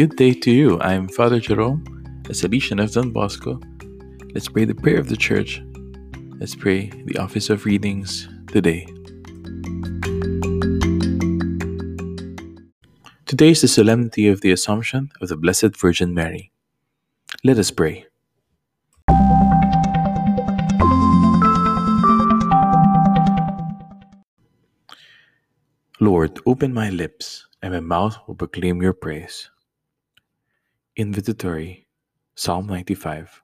good day to you. I'm Father Jerome, a Salesian of Don Bosco. Let's pray the prayer of the church. Let's pray the office of readings today. Today is the solemnity of the Assumption of the Blessed Virgin Mary. Let us pray. Lord, open my lips, and my mouth will proclaim your praise. Invitatory, Psalm 95.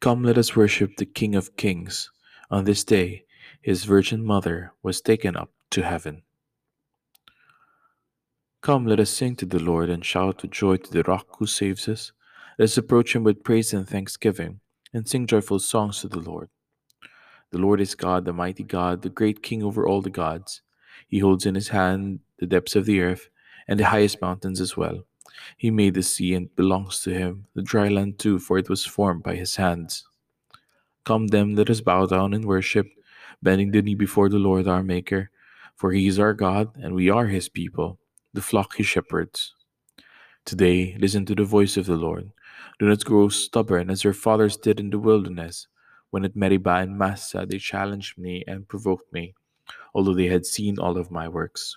Come, let us worship the King of Kings. On this day, his Virgin Mother was taken up to heaven. Come, let us sing to the Lord and shout with joy to the rock who saves us. Let us approach him with praise and thanksgiving, and sing joyful songs to the Lord. The Lord is God, the mighty God, the great King over all the gods. He holds in his hand the depths of the earth and the highest mountains as well. He made the sea and belongs to him, the dry land too, for it was formed by his hands. Come then, let us bow down and worship, bending the knee before the Lord our Maker, for he is our God, and we are his people, the flock he shepherds. Today, listen to the voice of the Lord. Do not grow stubborn as your fathers did in the wilderness, when at Meribah and Massa they challenged me and provoked me although they had seen all of my works.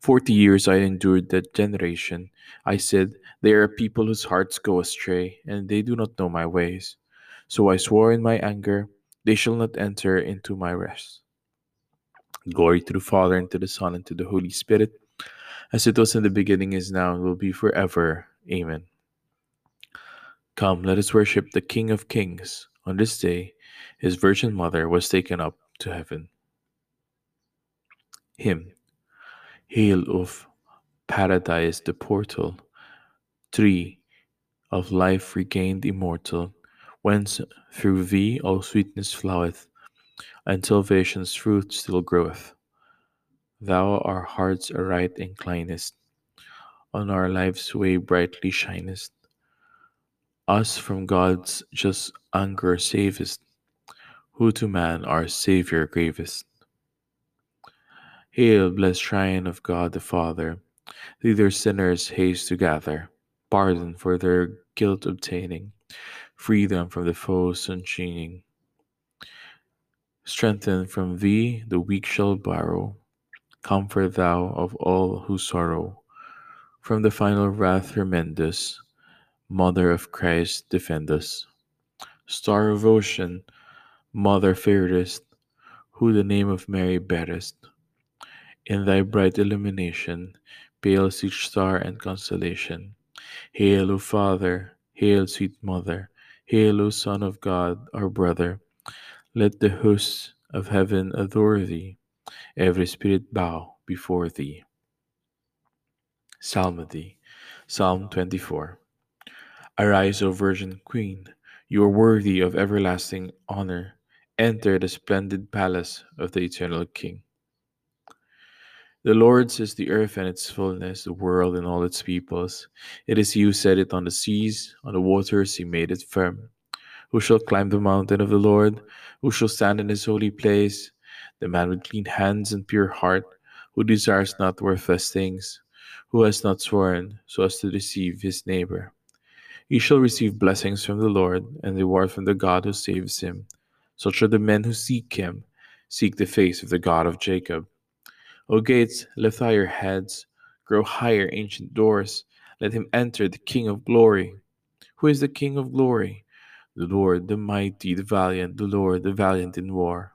Forty years I endured that generation. I said, They are people whose hearts go astray, and they do not know my ways. So I swore in my anger, They shall not enter into my rest. Glory to the Father, and to the Son, and to the Holy Spirit, as it was in the beginning, is now, and will be forever. Amen. Come, let us worship the King of Kings. On this day, his Virgin Mother was taken up to heaven him. Hail of paradise the portal, tree of life regained immortal, whence through thee all sweetness floweth, and salvation's fruit still groweth. Thou our hearts aright inclinest, on our life's way brightly shinest. Us from God's just anger savest, who to man our Saviour gravest. Hail, blessed shrine of God the Father, thither sinners haste to gather, pardon for their guilt obtaining, freedom from the foes sunsheening. Strengthen from thee the weak shall borrow, comfort thou of all who sorrow. From the final wrath tremendous, Mother of Christ, defend us. Star of ocean, Mother fairest, who the name of Mary bearest in thy bright illumination, pales each star and constellation. Hail, O Father, hail, sweet Mother, hail, O Son of God, our brother. Let the hosts of heaven adore thee, every spirit bow before thee. Psalmody, Psalm 24. Arise, O Virgin Queen, you are worthy of everlasting honor. Enter the splendid palace of the eternal King. The Lord's is the earth and its fullness, the world and all its peoples. It is He who set it on the seas, on the waters He made it firm. Who shall climb the mountain of the Lord? Who shall stand in His holy place? The man with clean hands and pure heart, who desires not worthless things, who has not sworn so as to deceive his neighbor. He shall receive blessings from the Lord and reward from the God who saves him. Such are the men who seek Him, seek the face of the God of Jacob. O gates, lift high your heads, grow higher, ancient doors. Let him enter, the King of glory. Who is the King of glory? The Lord, the mighty, the valiant, the Lord, the valiant in war.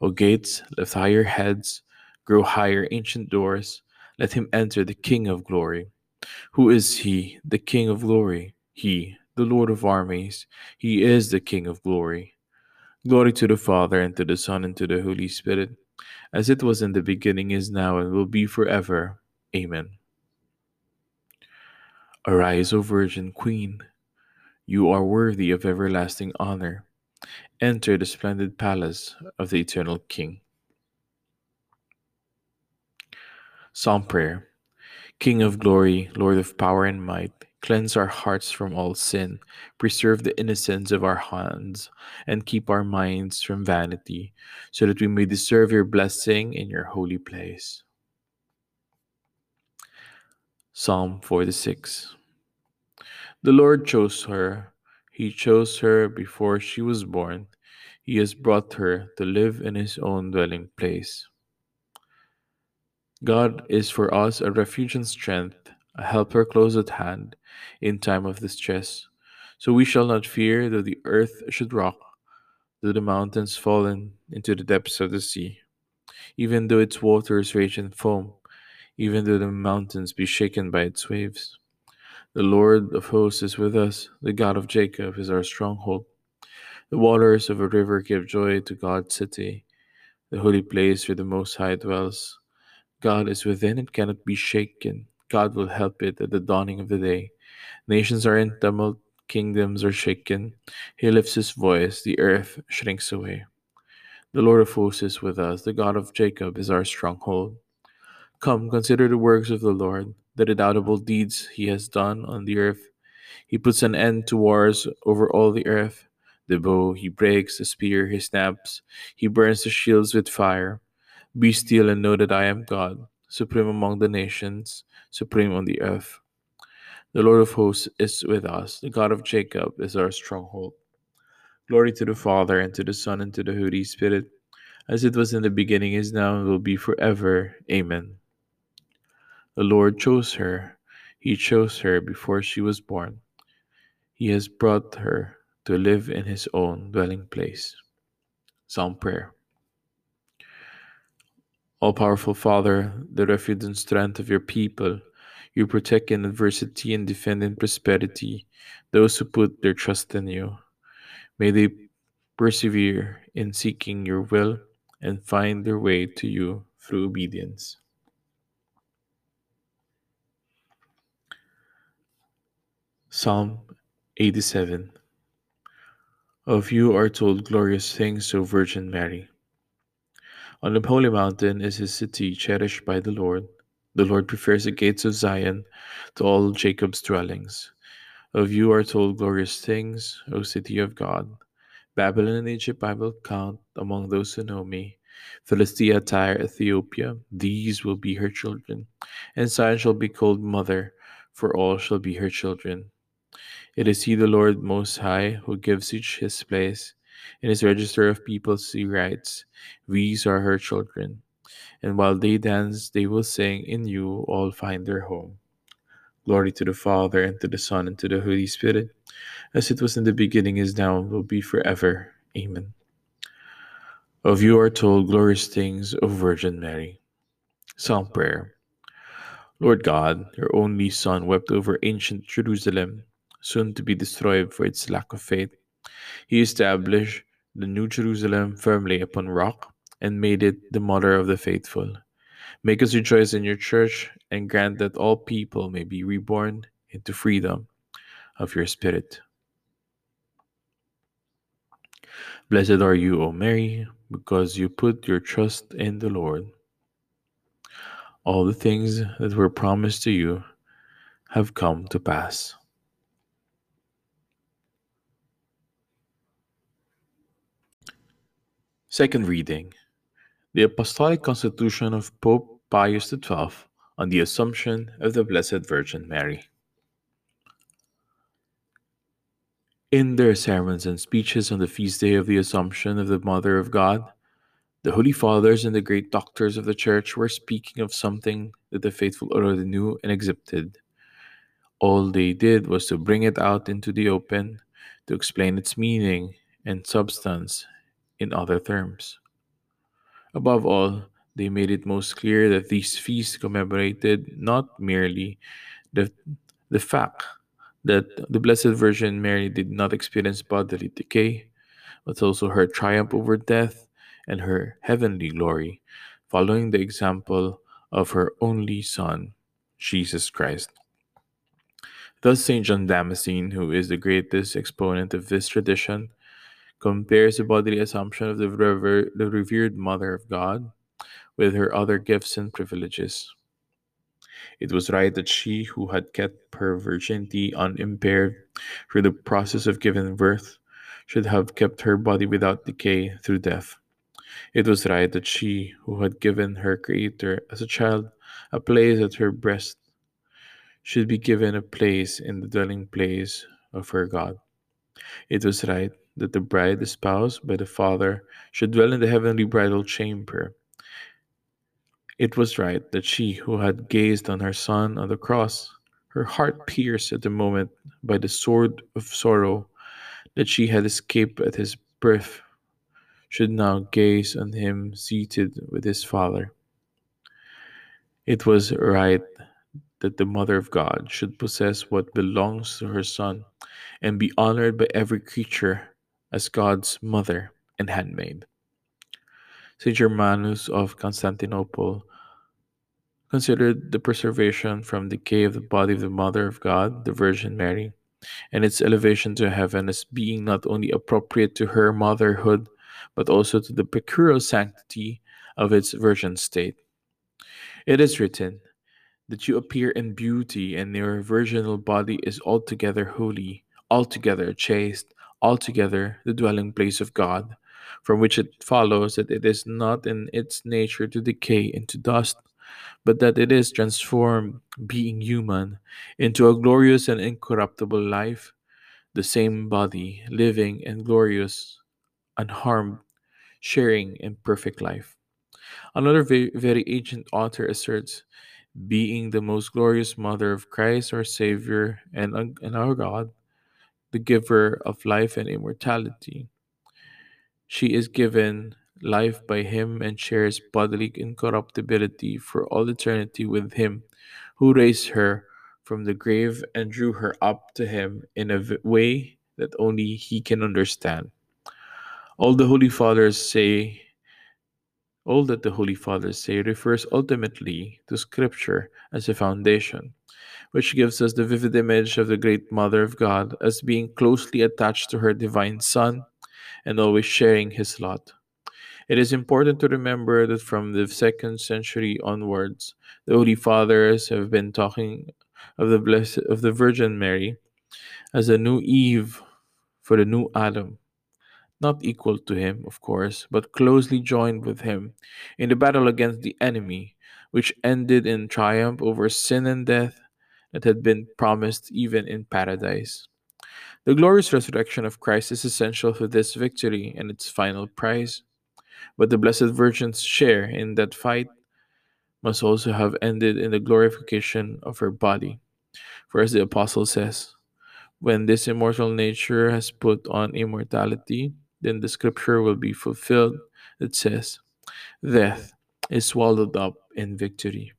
O gates, lift high your heads, grow higher, ancient doors. Let him enter, the King of glory. Who is he, the King of glory? He, the Lord of armies. He is the King of glory. Glory to the Father, and to the Son, and to the Holy Spirit as it was in the beginning, is now, and will be forever. Amen. Arise, O Virgin Queen, you are worthy of everlasting honor. Enter the splendid palace of the eternal King. Psalm Prayer King of glory, Lord of power and might, Cleanse our hearts from all sin, preserve the innocence of our hands, and keep our minds from vanity, so that we may deserve your blessing in your holy place. Psalm 46 The Lord chose her. He chose her before she was born. He has brought her to live in his own dwelling place. God is for us a refuge and strength, a helper close at hand in time of distress. So we shall not fear though the earth should rock, though the mountains fall in, into the depths of the sea, even though its waters rage and foam, even though the mountains be shaken by its waves. The Lord of hosts is with us, the God of Jacob is our stronghold. The waters of a river give joy to God's city, the holy place where the Most High dwells. God is within it cannot be shaken. God will help it at the dawning of the day. Nations are in tumult, kingdoms are shaken. He lifts his voice, the earth shrinks away. The Lord of hosts is with us, the God of Jacob is our stronghold. Come, consider the works of the Lord, the redoubtable deeds he has done on the earth. He puts an end to wars over all the earth. The bow he breaks, the spear he snaps, he burns the shields with fire. Be still and know that I am God, supreme among the nations, supreme on the earth. The Lord of hosts is with us, the God of Jacob is our stronghold. Glory to the Father, and to the Son, and to the Holy Spirit, as it was in the beginning, is now, and will be forever. Amen. The Lord chose her, He chose her before she was born. He has brought her to live in His own dwelling place. Psalm Prayer. All powerful Father, the refuge and strength of your people, you protect in adversity and defend in prosperity those who put their trust in you. May they persevere in seeking your will and find their way to you through obedience. Psalm 87 Of you are told glorious things, O Virgin Mary. On the holy mountain is his city cherished by the Lord. The Lord prefers the gates of Zion to all Jacob's dwellings. Of you are told glorious things, O city of God. Babylon and Egypt I will count among those who know me. Philistia, Tyre, Ethiopia, these will be her children. And Zion shall be called mother, for all shall be her children. It is He, the Lord Most High, who gives each his place. In his register of peoples he writes, These are her children. And while they dance, they will sing, In you all find their home. Glory to the Father, and to the Son, and to the Holy Spirit, as it was in the beginning, is now, and will be forever. Amen. Of you are told glorious things, O Virgin Mary. Psalm Prayer. Lord God, your only Son wept over ancient Jerusalem, soon to be destroyed for its lack of faith. He established the New Jerusalem firmly upon rock and made it the mother of the faithful. Make us rejoice in your church and grant that all people may be reborn into freedom of your Spirit. Blessed are you, O Mary, because you put your trust in the Lord. All the things that were promised to you have come to pass. Second reading The Apostolic Constitution of Pope Pius XII on the Assumption of the Blessed Virgin Mary. In their sermons and speeches on the feast day of the Assumption of the Mother of God, the Holy Fathers and the great doctors of the Church were speaking of something that the faithful already knew and accepted. All they did was to bring it out into the open, to explain its meaning and substance in other terms. Above all, they made it most clear that these feasts commemorated not merely the, the fact that the Blessed Virgin Mary did not experience bodily decay, but also her triumph over death and her heavenly glory, following the example of her only Son, Jesus Christ. Thus, St. John Damascene, who is the greatest exponent of this tradition, compares the bodily assumption of the, rever- the revered Mother of God with her other gifts and privileges. It was right that she, who had kept her virginity unimpaired through the process of giving birth, should have kept her body without decay through death. It was right that she, who had given her Creator as a child a place at her breast, should be given a place in the dwelling place of her God. It was right that the bride espoused by the Father should dwell in the heavenly bridal chamber. It was right that she who had gazed on her Son on the cross, her heart pierced at the moment by the sword of sorrow that she had escaped at his birth, should now gaze on him seated with his Father. It was right that the Mother of God should possess what belongs to her Son and be honored by every creature as God's mother and handmaid. St. Germanus of Constantinople considered the preservation from decay of the body of the Mother of God, the Virgin Mary, and its elevation to heaven as being not only appropriate to her motherhood, but also to the peculiar sanctity of its virgin state. It is written, that you appear in beauty, and your virginal body is altogether holy, altogether chaste, altogether the dwelling place of God, from which it follows that it is not in its nature to decay into dust, but that it is transformed, being human, into a glorious and incorruptible life, the same body, living and glorious, unharmed, sharing in perfect life. Another very, ancient author asserts being the most glorious mother of Christ our Savior and, and our God, the giver of life and immortality. She is given life by Him and shares bodily incorruptibility for all eternity with Him, who raised her from the grave and drew her up to Him in a way that only He can understand. All the Holy Fathers say all that the Holy Fathers say refers ultimately to Scripture as a foundation, which gives us the vivid image of the great Mother of God as being closely attached to her divine Son and always sharing his lot. It is important to remember that from the second century onwards, the Holy Fathers have been talking of the blessed of the Virgin Mary as a new Eve for the new Adam not equal to him, of course, but closely joined with him in the battle against the enemy, which ended in triumph over sin and death that had been promised even in paradise. The glorious resurrection of Christ is essential for this victory and its final prize, but the Blessed Virgin's share in that fight must also have ended in the glorification of her body. For as the Apostle says, when this immortal nature has put on immortality, then the scripture will be fulfilled that says, Death is swallowed up in victory.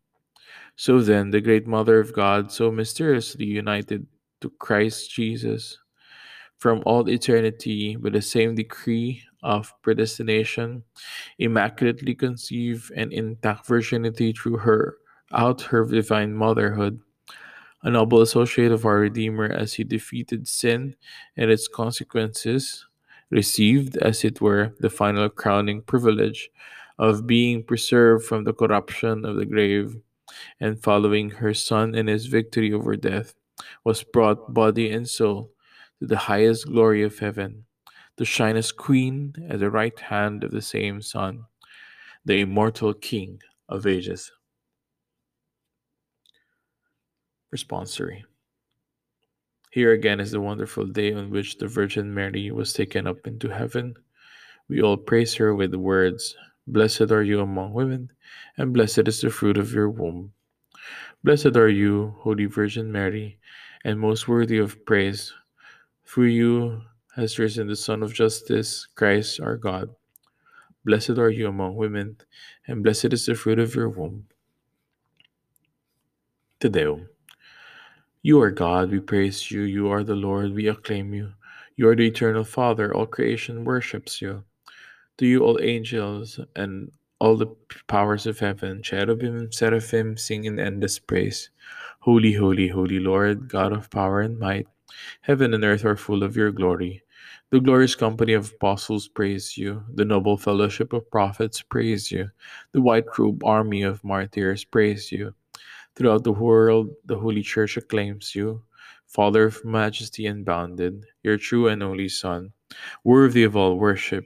So then, the great Mother of God, so mysteriously united to Christ Jesus from all eternity by the same decree of predestination, immaculately conceived and intact virginity through her out her divine motherhood, a noble associate of our Redeemer as he defeated sin and its consequences received, as it were, the final crowning privilege of being preserved from the corruption of the grave, and following her Son in his victory over death, was brought body and soul to the highest glory of heaven, to shine as Queen at the right hand of the same Son, the immortal King of ages. Responsory. Here again is the wonderful day on which the Virgin Mary was taken up into heaven. We all praise her with the words, Blessed are you among women, and blessed is the fruit of your womb. Blessed are you, Holy Virgin Mary, and most worthy of praise. Through you has risen the Sun of Justice, Christ our God. Blessed are you among women, and blessed is the fruit of your womb. Te Deum. You are God, we praise you. You are the Lord, we acclaim you. You are the eternal Father, all creation worships you. To you, all angels and all the powers of heaven, cherubim seraphim, sing in endless praise. Holy, holy, holy Lord, God of power and might, heaven and earth are full of your glory. The glorious company of apostles praise you. The noble fellowship of prophets praise you. The white robe army of martyrs praise you. Throughout the world, the Holy Church acclaims you, Father of majesty unbounded, your true and only Son, worthy of all worship,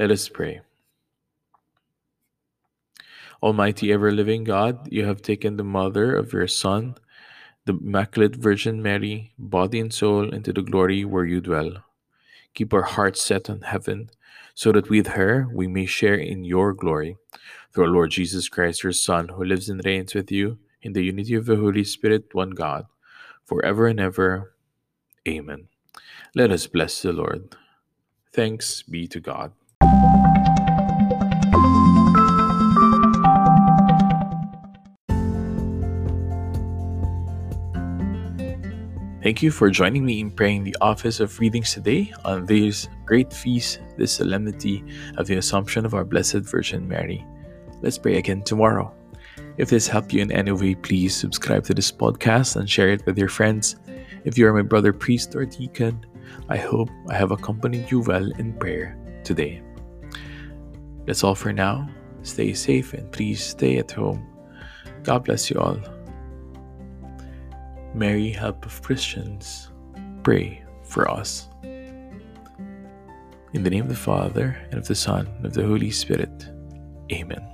Let us pray. Almighty ever living God, you have taken the mother of your Son, the Immaculate Virgin Mary, body and soul, into the glory where you dwell. Keep our hearts set on heaven, so that with her we may share in your glory. Through our Lord Jesus Christ, your Son, who lives and reigns with you in the unity of the Holy Spirit, one God, forever and ever. Amen. Let us bless the Lord. Thanks be to God. Thank you for joining me in praying the office of readings today on this great feast, this solemnity of the Assumption of our Blessed Virgin Mary. Let's pray again tomorrow. If this helped you in any way, please subscribe to this podcast and share it with your friends. If you are my brother, priest, or deacon, I hope I have accompanied you well in prayer today. That's all for now. Stay safe and please stay at home. God bless you all. Mary, help of Christians, pray for us. In the name of the Father, and of the Son, and of the Holy Spirit. Amen.